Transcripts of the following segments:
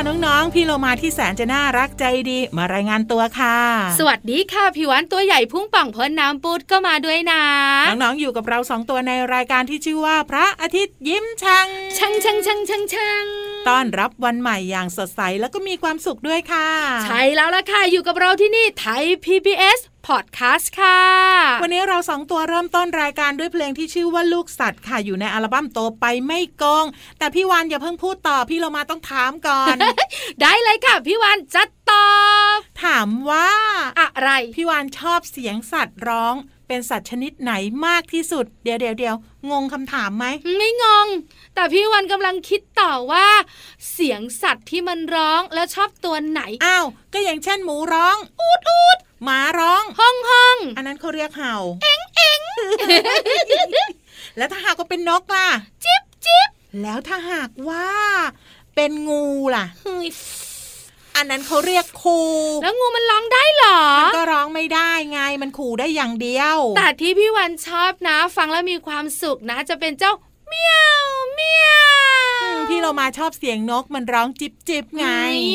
พี่โลมาที่แสนจะน่ารักใจดีมารายงานตัวค่ะ สวัสดีค่ะพี่วันตัวใหญ่พุ่งป่องพ้นน้ำปุดก็มาด้วยนะ น้องๆ อยู่กับเราสองตัวในรายการที่ชื่อว่าพระอาทิตย์ยิ้มช่างช่างช่างช่างช่างช่าง ต้อนรับวันใหม่อย่างสดใสแล้วก็มีความสุขด้วยค่ะ ใช่แล้วล่ะค่ะ อยู่กับเราที่นี่ไทย PBS พอดแคสต์ค่ะ วันนี้เราสองตัวเริ่มต้นรายการด้วยเพลงที่ชื่อว่าลูกสัตว์ค่ะ อยู่ในอัลบั้มโตไปไม่กองแต่พี่วานอย่าเพิ่งพูดต่อ พี่เรามาต้องถามก่อน ได้เลยค่ะ พี่วานจัดตอบ ถามว่า อะไร พี่วานชอบเสียงสัตว์ร้อง เป็นสัตว์ชนิดไหนมากที่สุด เดี๋ยวเดี๋ยวเดี๋ยวงงคำถามไหม ไม่งง แต่พี่วันกำลังคิดต่อว่า เสียงสัตว์ที่มันร้องแล้วชอบตัวไหน อ้าว ก็อย่างเช่นหมูร้อง อูดอูดหมาร้องห้องห้องอันนั้นเขาเรียกเห่า เอ็งเอ็งแล้วถ้าหากว่าเป็นนกล่ะ จิบจิบแล้วถ้าหากว่า เป็นงูล่ะ อันนั้นเขาเรียกคูแล้วงูมันร้องได้หรอ มันก็ร้องไม่ได้ไงมันขู่ได้อย่างเดียว แต่ที่พี่วันชอบนะ ฟังแล้วมีความสุขนะ จะเป็นเจ้าเมียวเมียวพี่เรามาชอบเสียงนกมันร้องจิบจิบไง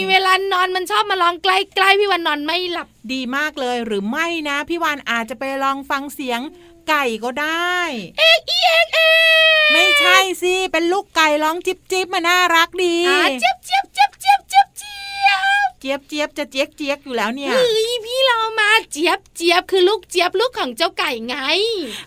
เวลานอนมันชอบมาร้องใกล้ๆพี่วันนอนไม่หลับดีมากเลยหรือไม่นะ พี่วันอาจจะไปลองฟังเสียงไก่ก็ได้ เอ็กอีเอ็กเอไม่ใช่สิเป็นลูกไก่ร้องจิบจิบมันน่ารักดีจิบจิบจิบจิบจิบ จี๊ยบเจี๊ยบจะเจี๊ยกเจี๊ยกอยู่แล้วเนี่ยเฮ้ยพี่เรามาเจี๊ยบเจี๊ยบคือลูกเจี๊ยบลูกของเจ้าไก่ไง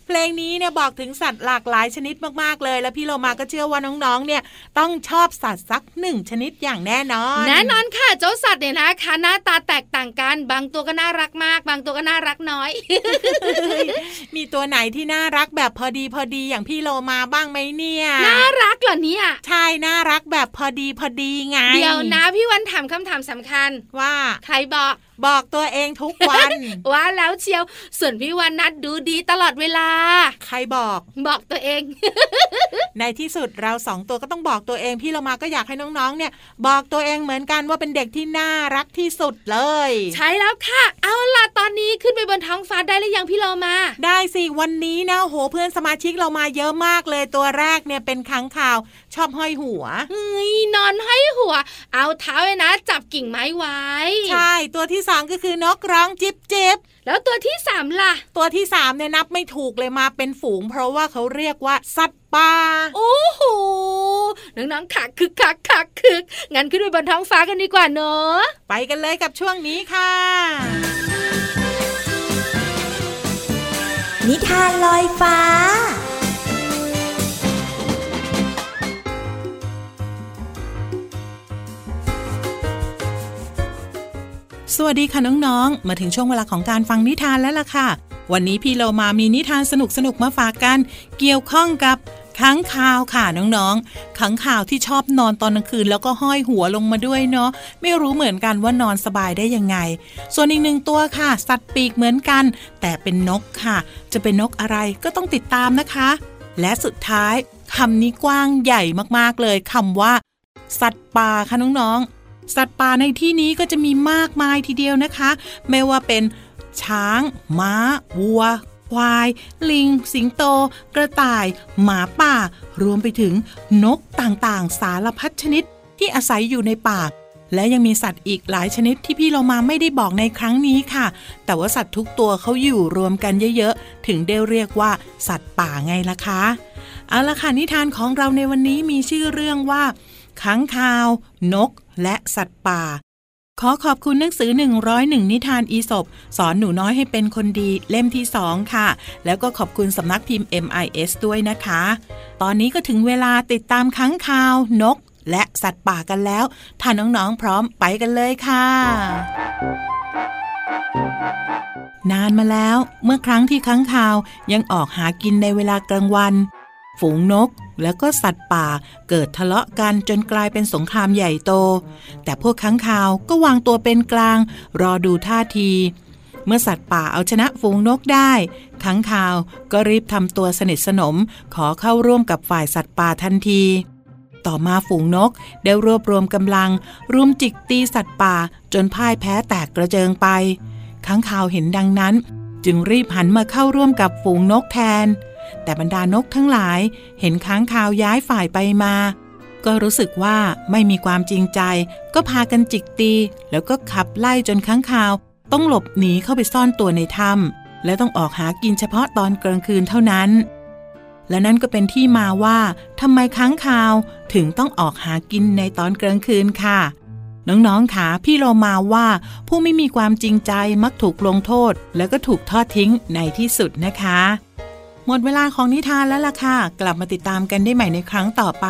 เพลงนี้เนี่ยบอกถึงสัตว์หลากหลายชนิดมากๆเลย แล้วพี่เรามาก็เชื่อว่าน้องๆ เนี่ยต้องชอบสัตว์สักหนึ่งชนิดอย่างแน่นอน แน่นอนค่ะเจ้าสัตว์เนี่ยนะคะหน้าตาแตกต่างกัน บางตัวก็น่ารักมาก บางตัวก็น่ารักน้อย มีตัวไหนที่น่ารักแบบพอดีพอดีอย่างพี่โลมาบ้างไหมเนี่ย น่ารักเหรอเนี่ย ใช่ น่ารักแบบพอดีพอดีไง เดี๋ยวนะพี่วันถามคำถามสำคัญว่าใครบอกบอกตัวเองทุกวันว่าแล้วเชียวส่วนพี่วันนัดดูดีตลอดเวลา ใครบอก บอกตัวเอง ในที่สุดเราสองตัวก็ต้องบอกตัวเอง พี่เรามาก็อยากให้น้องๆ เนี่ย บอกตัวเองเหมือนกันว่าเป็นเด็กที่น่ารักที่สุดเลย ใช่แล้วค่ะ เอาล่ะตอนนี้ขึ้นไปบนท้องฟ้าได้หรือยังพี่เรามา ได้สิวันนี้นะโหเพื่อนสมาชิกเรามาเยอะมากเลยตัวแรกเนี่ยเป็นค้างข่าว ชอบห้อยหัวเฮ้ยนอนห้อยหัว เอาเท้าเลยนะ จับกิ่งไม้ไว้ ใช่ตัวที่สองก็คือนกร้องจิบจิบแล้วตัวที่สามล่ะ ตัวที่สามเนี่ยนับไม่ถูกเลยมาเป็นฝูง เพราะว่าเขาเรียกว่าสัตว์ป่าโอ้โหน้องๆขักคึกขักขักคึกงั้นขึ้นไปบนท้องฟ้ากันดีกว่าเนอะไปกันเลยกับช่วงนี้ค่ะ นิทานลอยฟ้า สวัสดีค่ะน้องๆ มาถึงช่วงเวลาของการฟังนิทานแล้วล่ะค่ะ วันนี้พี่เรามามีนิทานสนุกๆมาฝากกัน เกี่ยวข้องกับขังข่าวค่ะน้องๆขังข่าวที่ชอบนอนตอนกลางคืนแล้วก็ห้อยหัวลงมาด้วยเนาะไม่รู้เหมือนกันว่านอนสบายได้ยังไง ส่วนอีกหนึ่งตัวค่ะ สัตว์ปีกเหมือนกัน แต่เป็นนกค่ะ จะเป็นนกอะไรก็ต้องติดตามนะคะ และสุดท้ายคำนี้กว้างใหญ่มากๆเลยคำว่า สัตว์ป่าค่ะน้องๆ สัตว์ป่าในที่นี้ก็จะมีมากมายทีเดียวนะคะ ไม่ว่าเป็นช้าง ม้า วัว ควาย ลิง สิงโต กระต่าย หมาป่า รวมไปถึงนกต่างๆ สารพัดชนิดที่อาศัยอยู่ในป่าและยังมีสัตว์อีกหลายชนิดที่พี่เรามาไม่ได้บอกในครั้งนี้ค่ะ แต่ว่าสัตว์ทุกตัวเขาอยู่รวมกันเยอะๆ ถึงได้เรียกว่าสัตว์ป่าไงล่ะคะ เอาละค่ะนิทานของเราในวันนี้มีชื่อเรื่องว่าค้างคาว นก และสัตว์ป่า ขอขอบคุณหนังสือ 101 นิทานอีสบสอนหนูน้อยให้เป็นคนดีเล่มที่ 2 ค่ะ แล้วก็ขอบคุณสำนักพิมพ์ MIS ด้วยนะคะ ตอนนี้ก็ถึงเวลาติดตามค้างคาวนก และสัตว์ป่ากันแล้ว ถ้าน้องๆพร้อมไปกันเลยค่ะนานมาแล้วเมื่อครั้งที่ค้างคาวยังออกหากินในเวลากลางวัน ฝูงนกแล้วก็สัตว์ป่าเกิดทะเลาะกันจนกลายเป็นสงครามใหญ่โต แต่พวกค้างคาวก็วางตัวเป็นกลาง รอดูท่าที เมื่อสัตว์ป่าเอาชนะฝูงนกได้ค้างคาวก็รีบทำตัวสนิทสนมขอเข้าร่วมกับฝ่ายสัตว์ป่าทันที ต่อมาฝูงนกได้รวบรวมกำลังรุมจิกตีสัตว์ป่าจนพ่ายแพ้แตกกระเจิงไปค้างคาวเห็นดังนั้น จึงรีบหันมาเข้าร่วมกับฝูงนกแทน แต่บรรดานกทั้งหลายเห็นค้างคาวย้ายฝ่ายไปมา ก็รู้สึกว่าไม่มีความจริงใจ ก็พากันจิกตี แล้วก็ขับไล่จนค้างคาว ต้องหลบหนีเข้าไปซ่อนตัวในถ้ำและต้องออกหากินเฉพาะตอนกลางคืนเท่านั้น และนั่นก็เป็นที่มาว่าทำไมค้างคาวถึงต้องออกหากินในตอนกลางคืนค่ะน้องๆค่ะพี่เรามาว่าผู้ไม่มีความจริงใจมักถูกลงโทษ แล้วก็ถูกทอดทิ้งในที่สุดนะคะ หมดเวลาของนิทานแล้วล่ะค่ะ กลับมาติดตามกันได้ใหม่ในครั้งต่อไป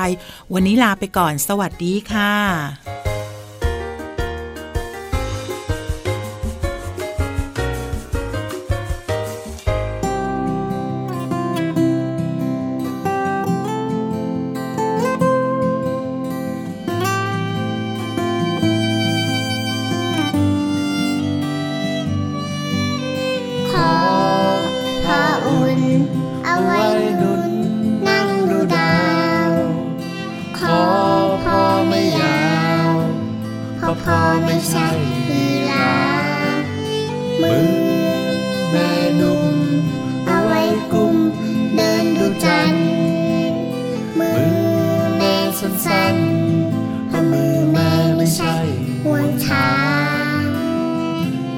วันนี้ลาไปก่อน สวัสดีค่ะ เพราะพ่อไม่ใช่ฮีราฟมือแม่นุ่มเอาไว้กุมเดินดูจัน มือแม่สั้นๆเพราะมือแม่ไม่ใช่ห่วงช้าง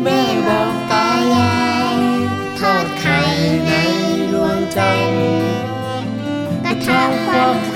แม่บอกตายายทอดไข่ในดวงจันทร์กระทะความ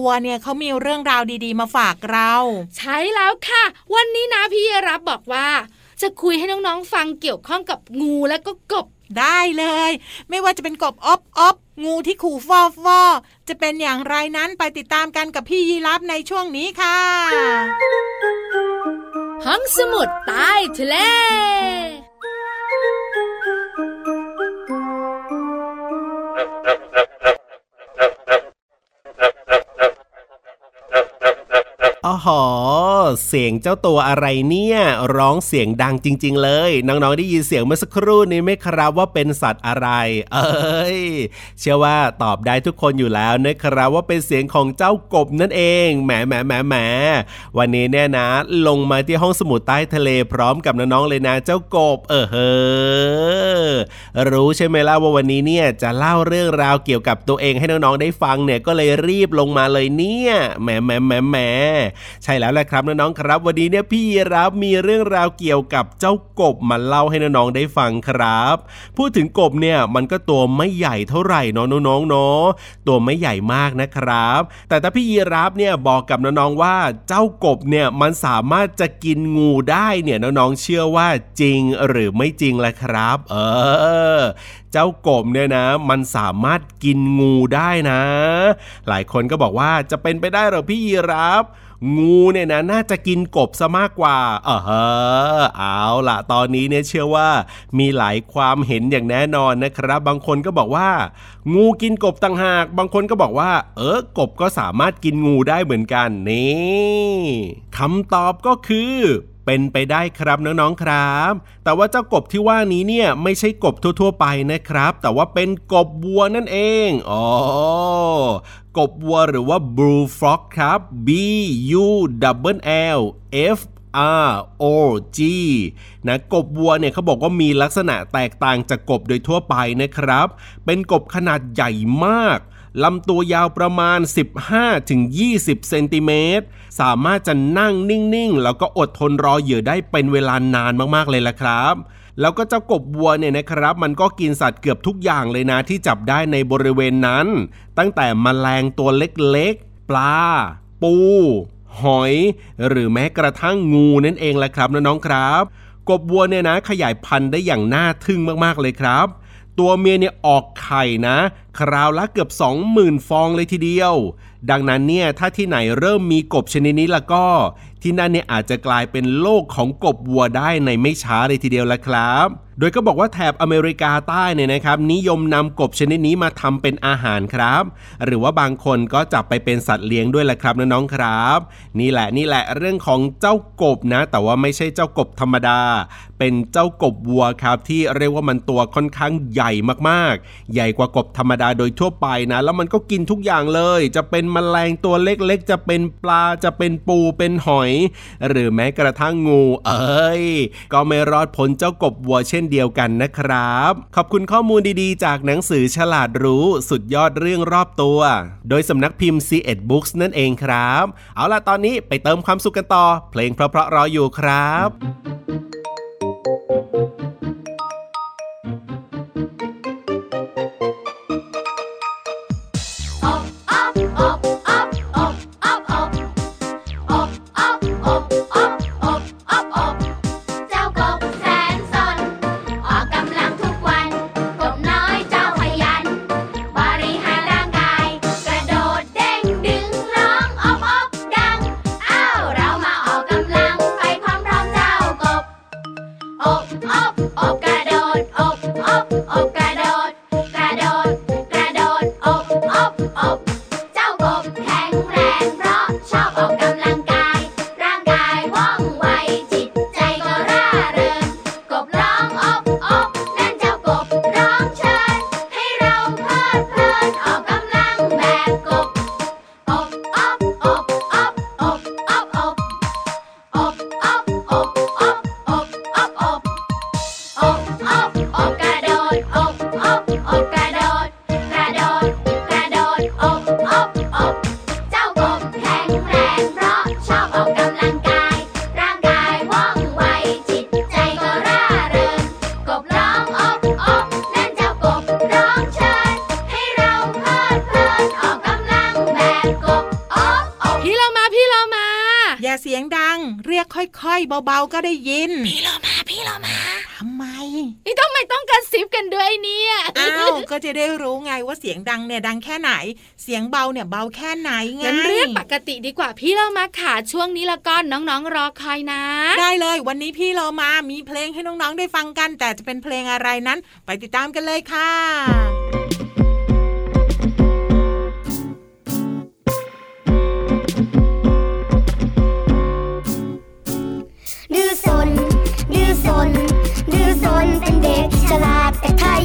ตัวเนี่ยเขามีเรื่องราวดีๆ มาฝากเรา ใช่แล้วค่ะ วันนี้นะพี่รับบอกว่า จะคุยให้น้องๆฟังเกี่ยวข้องกับงูและก็กบได้เลย ไม่ว่าจะเป็นกบอบอบงูที่ขู่ฟอฟอจะเป็นอย่างไรนั้นไปติดตามกันกับพี่ยีรับในช่วงนี้ค่ะ ห้องสมุดใต้ทะเล อ๋อหอเสียงเจ้าตัวอะไรเนี่ย ร้องเสียงดังจริง ๆ เลย น้องๆได้ยินเสียงเมื่อสักครู่นี้ไหมครับว่าเป็นสัตว์อะไร เอ้ยเชื่อว่าตอบได้ทุกคนอยู่แล้วนะครับว่าเป็นเสียงของเจ้ากบนั่นเองแหมแหมแหมแหมวันนี้เนี่ยนะ ลงมาที่ห้องสมุดใต้ทะเลพร้อมกับน้องๆเลยนะเจ้ากบ เออเฮอรู้ใช่ไหมล่ะว่าวันนี้เนี่ยจะเล่าเรื่องราวเกี่ยวกับตัวเองให้น้องๆได้ฟังเนี่ยก็เลยรีบลงมาเลยเนี่ยแหมแหมแหมแหมใช่แล้วแหละครับน้องๆครับ วันนี้เนี่ยพี่รับมีเรื่องราวเกี่ยวกับเจ้ากบมาเล่าให้น้องๆได้ฟังครับ พูดถึงกบเนี่ยมันก็ตัวไม่ใหญ่เท่าไหร่เนาะน้องๆเนาะตัวไม่ใหญ่มากนะครับ แต่ถ้าพี่ยีรับเนี่ยบอกกับน้องๆว่าเจ้ากบเนี่ยมันสามารถจะกินงูได้เนี่ยน้องๆเชื่อว่าจริงหรือไม่จริงล่ะครับ เออเจ้ากบเนี่ยนะ มันสามารถกินงูได้นะ หลายคนก็บอกว่าจะเป็นไปได้หรอพี่ยีรับ งูเนี่ยนะน่าจะกินกบซะมากกว่า เออเอเอาล่ะ ตอนนี้เนี่ยเชื่อว่า มีหลายความเห็นอย่างแน่นอนนะครับ บางคนก็บอกว่า งูกินกบต่างหาก บางคนก็บอกว่า เออกบก็สามารถกินงูได้เหมือนกันนี่คำตอบก็คือเป็นไปได้ครับน้องๆครับ แต่ว่าเจ้ากบที่ว่านี้เนี่ยไม่ใช่กบทั่ว ๆ ไปนะครับ แต่ว่าเป็นกบวัวนั่นเอง อ๋อ กบวัวหรือว่า blue frog ครับ B U W L F R O G นะกบวัวเนี่ยเขาบอกว่ามีลักษณะแตกต่างจากกบโดยทั่วไปนะครับ เป็นกบขนาดใหญ่มากลำตัวยาวประมาณ 15-20 เซนติเมตร สามารถจะนั่งนิ่งๆ แล้วก็อดทนรอเหยื่อได้เป็นเวลานานมากๆเลยละครับ แล้วก็เจ้ากบวัวเนี่ยนะครับ มันก็กินสัตว์เกือบทุกอย่างเลยนะที่จับได้ในบริเวณนั้น ตั้งแต่มแมลงตัวเล็กๆ ปลา ปู หอย หรือแม้กระทั่งงูนั่นเองแหละครับน้องๆครับ กบวัวเนี่ยนะขยายพันธุ์ได้อย่างน่าทึ่งมากๆเลยครับ ตัวเมียเนี่ยออกไข่นะคราวละเกือบ 20,000 ฟองเลยทีเดียว ดังนั้นเนี่ยถ้าที่ไหนเริ่มมีกบชนิดนี้ละก็ ที่นั่นเนี่ยอาจจะกลายเป็นโลกของกบวัวได้ในไม่ช้าเลยทีเดียวละครับ โดยก็บอกว่าแถบอเมริกาใต้เนี่ยนะครับ นิยมนำกบชนิดนี้มาทำเป็นอาหารครับ หรือว่าบางคนก็จับไปเป็นสัตว์เลี้ยงด้วยละครับน้องๆครับ นี่แหละนี่แหละเรื่องของเจ้ากบนะ แต่ว่าไม่ใช่เจ้ากบธรรมดา เป็นเจ้ากบวัวครับที่เรียกว่ามันตัวค่อนข้างใหญ่มากๆ ใหญ่กว่ากบธรรมดาโดยทั่วไปนะ แล้วมันก็กินทุกอย่างเลย จะเป็นแมลงตัวเล็กๆ จะเป็นปลาจะเป็นปูเป็นหอย หรือแม้กระทั่งงู เอ้ย ก็ไม่รอดพ้นเจ้ากบวัวเช่นเดียวกันนะครับ ขอบคุณข้อมูลดีๆ จากหนังสือฉลาดรู้สุดยอดเรื่องรอบตัว โดยสำนักพิมพ์ c 1 Books นั่นเองครับ เอาล่ะตอนนี้ไปเติมความสุขกันต่อ เพลงเพราะๆรออยู่ครับอบ ได้ยิน พี่เรามาพี่เรามาทำไมนี่ทำไมต้องกระซิบกันด้วยเนี่ยอ้าวก็จะได้รู้ไงว่าเสียงดังเนี่ยดังแค่ไหน เสียงเบาเนี่ยเบาแค่ไหนไงงั้นเรียกปกติดีกว่าพี่เรามาค่ะช่วงนี้ละก็น้องๆรอคอยนะ ได้เลยวันนี้พี่เรามามีเพลงให้น้องๆได้ฟังกัน แต่จะเป็นเพลงอะไรนั้น ไปติดตามกันเลยค่ะ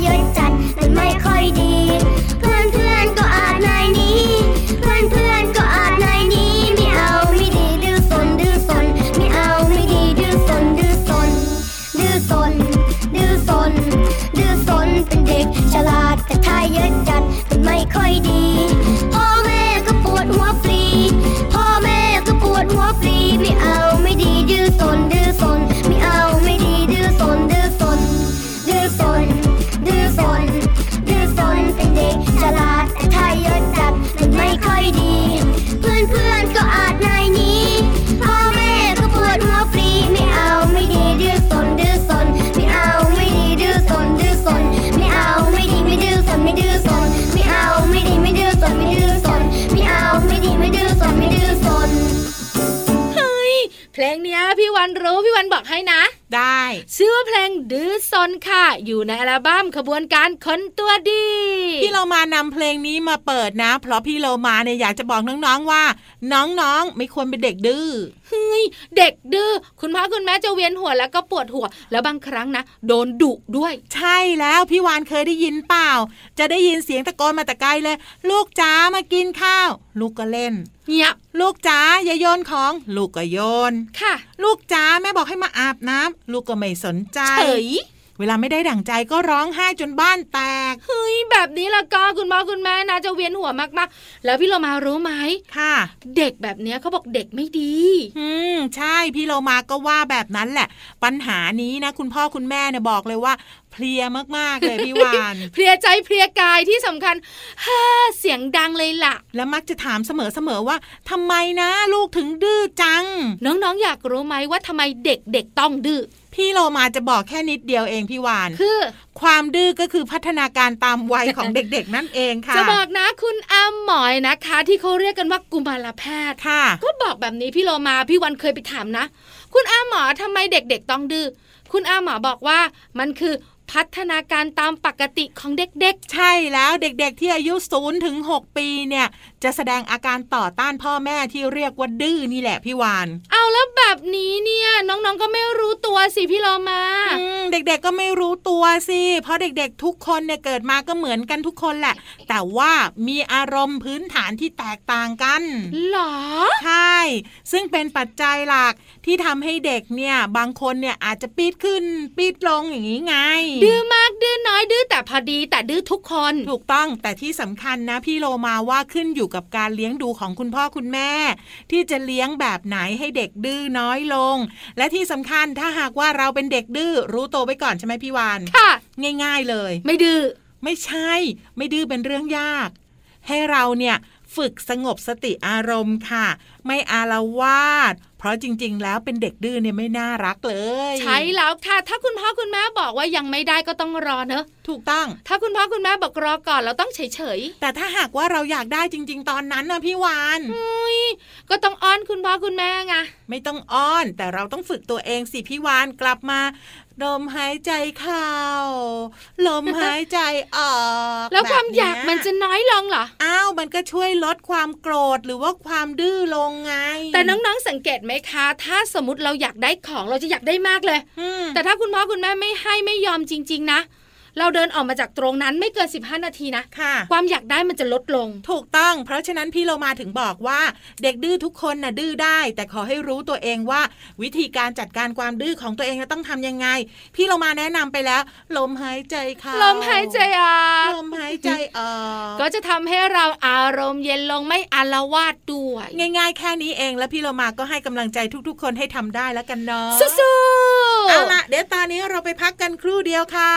ยอะจัดมันไม่ค่อยดี เพื่อนเพื่อนก็อาจนายนี้ เพื่อนเพื่อนก็อาจนายนี้ ไม่เอาไม่ดีดื้อสนดื้อสนไม่เอาไม่ดีดื้อสนดื้อสนดื้อสนดื้อสนดื้อสนเป็นเด็กฉลาดแต่ถ้าเยอะจัดมันไม่ค่อยดี รู้ พี่วันบอกให้นะ ได้ชื่อว่าเพลงดื้อซนค่ะ อยู่ในอัลบั้มขบวนการคนตัวดี พี่เรามานำเพลงนี้มาเปิดนะ เพราะพี่เรามาเนี่ยอยากจะบอกน้องๆว่า น้องๆไม่ควรเป็นเด็กดื้อเฮ้ยเด็กดื้อคุณพ่อคุณแม่จะเวียนหัวแล้วก็ปวดหัว แล้วบางครั้งนะโดนดุด้วย ใช่แล้วพี่วานเคยได้ยินเปล่า จะได้ยินเสียงตะโกนมาแต่ไกลเลย ลูกจ๋ามากินข้าว ลูกก็เล่นเงียบลูกจ๋าอย่าโยนของ ลูกก็โยนค่ะ ลูกจ๋าแม่บอกให้มาอาบน้ำลูกก็ไม่สนใจเฉยเวลาไม่ได้ดั่งใจก็ร้องไห้จนบ้านแตก เฮ้ย แบบนี้ละก็คุณพ่อคุณแม่นะจะเวียนหัวมากๆ แล้วพี่เรามารู้ไหมค่ะ เด็กแบบเนี้ยเขาบอกเด็กไม่ดี อืมใช่พี่โลมาก็ว่าแบบนั้นแหละ ปัญหานี้นะ คุณพ่อคุณแม่เนี่ยบอกเลยว่า เพลียมากๆเลยพี่วานเพลียใจเพลียกายที่สำคัญฮ่าเสียงดังเลยล่ะ และมักจะถามเสมอๆว่าทำไมนะลูกถึงดื้อจัง น้องๆอยากรู้ไหมว่าทำไมเด็กๆต้องดื้อพี่โลมาจะบอกแค่นิดเดียวเองพี่วาน คือ ความดื้อก็คือพัฒนาการตามวัยของเด็กๆ นั่นเองค่ะ จะบอกนะคุณอาหมอยนะคะ ที่เขาเรียกกันว่ากุมารแพทย์ค่ะ ก็บอกแบบนี้พี่โลมาพี่วันเคยไปถามนะ คุณอาหมอทำไมเด็กๆ ต้องดื้อคุณอาหมอบอกว่ามันคือ พัฒนาการตามปกติของเด็กๆ ใช่แล้วเด็กๆ ที่อายุ0ูนถึงหปีเนี่ย จะแสดงอาการต่อต้านพ่อแม่ที่เรียกว่าดื้อนี่แหละพี่วานๆเอาแล้วแบบนี้เนี่ยน้องๆก็ไม่รู้ตัวสิพี่โลมาอืมเด็กๆก็ไม่รู้ตัวสิ เพราะเด็กๆทุกคนเนี่ยเกิดมาก็เหมือนกันทุกคนแหละ แต่ว่ามีอารมณ์พื้นฐานที่แตกต่างกันหรอ ใช่ ซึ่งเป็นปัจจัยหลักที่ทำให้เด็กเนี่ยบางคนเนี่ยอาจจะปีดขึ้นปีดลงอย่างนี้ไง ดื้อมากดื้อน้อยดื้อแต่พอดีแต่ดื้อทุกคน ถูกต้องแต่ที่สำคัญนะพี่โลมาว่าขึ้นอยู่กับการเลี้ยงดูของคุณพ่อคุณแม่ ที่จะเลี้ยงแบบไหนให้เด็กดื้อน้อยลง และที่สำคัญถ้าหากว่าเราเป็นเด็กดื้อรู้ตัวไว้ก่อนใช่ไหมพี่วานค่ะ ง่าย ๆเลย ไม่ดื้อไม่ใช่ ไม่ดื้อเป็นเรื่องยาก ให้เราเนี่ยฝึกสงบสติอารมณ์ค่ะ ไม่อาละวาดเพ ราะจริง ๆ แล้วเป็นเด็กดื้อเนี่ยไม่น่ารักเลย ใช่แล้วค่ะ ถ้าคุณพ่อคุณแม่บอกว่ายังไม่ได้ก็ต้องรอเนอะถูกต้อง ถ้าคุณพ่อคุณแม่บอกรอก่อนเราต้องเฉยแต่ถ้าหากว่าเราอยากได้จริง ๆ ตอนนั้นนะพี่วานๆอุ้ยก็ต้องอ้อนคุณพ่อคุณแม่ไงไม่ต้องอ้อน แต่เราต้องฝึกตัวเองสิพี่วานกลับมาลมหายใจเข้าลมหายใจออก แล้วความบบอยากมันจะน้อยลงเหรอ อ้าวมันก็ช่วยลดความโกรธหรือว่าความดื้อลงไง แต่น้องๆสังเกตไหมคะ ถ้าสมมติเราอยากได้ของเราจะอยากได้มากเลยอืมแต่ถ้าคุณพ่อคุณแม่ไม่ให้ไม่ยอมจริง ๆ นะ เราเดินออกมาจากตรงนั้นไม่เกิน 15 นาทีนะค่ะ ความอยากได้มันจะลดลง ถูกต้อง เพราะฉะนั้นพี่เรามาถึงบอกว่าเด็กดื้อทุกคนน่ะดื้อได้ แต่ขอให้รู้ตัวเองว่า วิธีการจัดการความดื้อของตัวเองจะต้องทำยังไง พี่เรามาแนะนำไปแล้ว ลมหายใจเข้าลมหายใจออกลมหายใจออกก็จะทำให้เราอารมณ์เย็นลงไม่อาละวาดด้วยง่าย ๆ แค่นี้เองแล้วพี่เรามาก็ให้กำลังใจทุก ๆ คนให้ทำได้แล้วกันเนาะสู้ๆเอาล่ะเดี๋ยวตอนนี้เราไปพักกันครู่เดียวค่ะ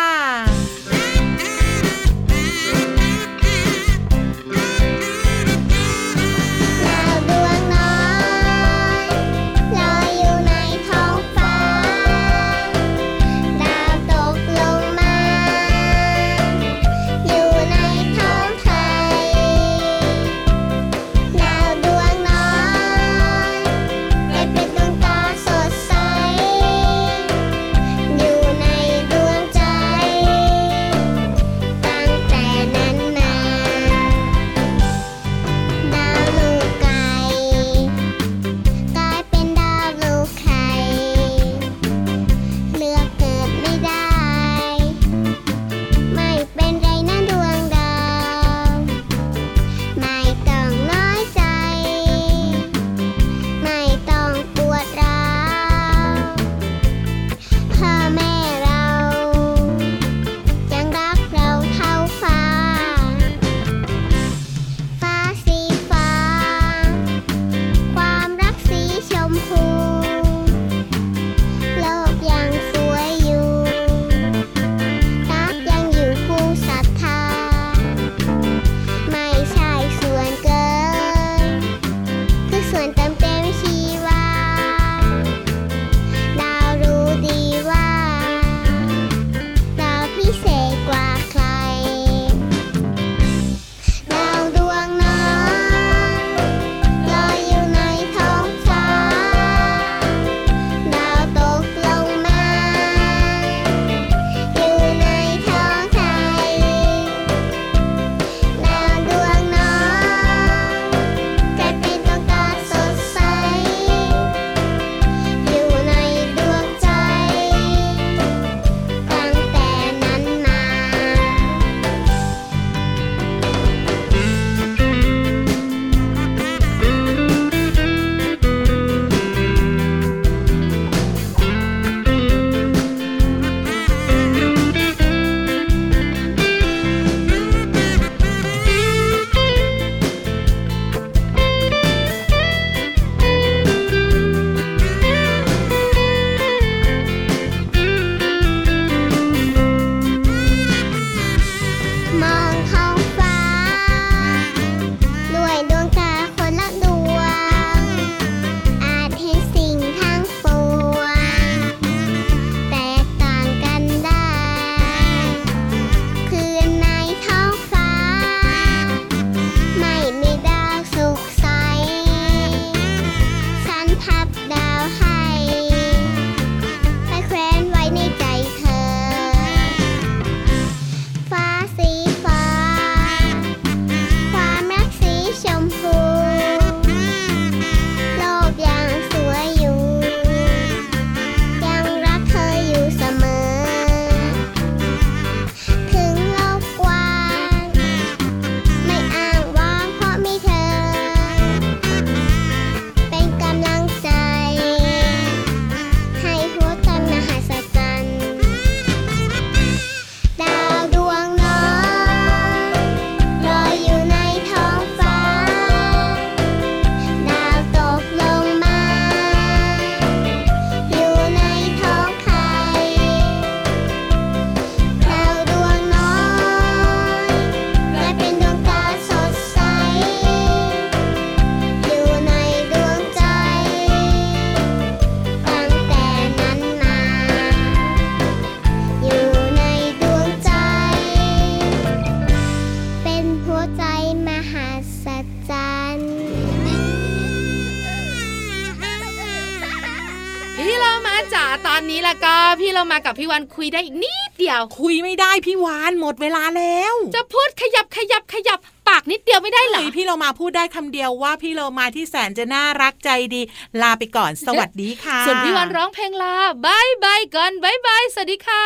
เรามากับพี่วันคุยได้อีกนิดเดียว คุยไม่ได้พี่วานหมดเวลาแล้ว จะพูดขยับขยับขยับปากนิดเดียวไม่ได้เหรอเฮ้ยพี่เรามาพูดได้คำเดียวว่าพี่เรามาที่แสนจะน่ารักใจดี ลาไปก่อนสวัสดีค่ะ ส่วนพี่วันร้องเพลงลาบายบายก่อนบายบายสวัสดีค่ะ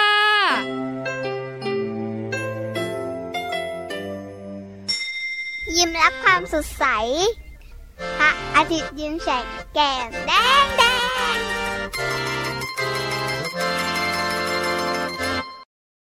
ยิ้มรับความสดใสพระอาทิตย์ยิ้มแฉกแก้มแดง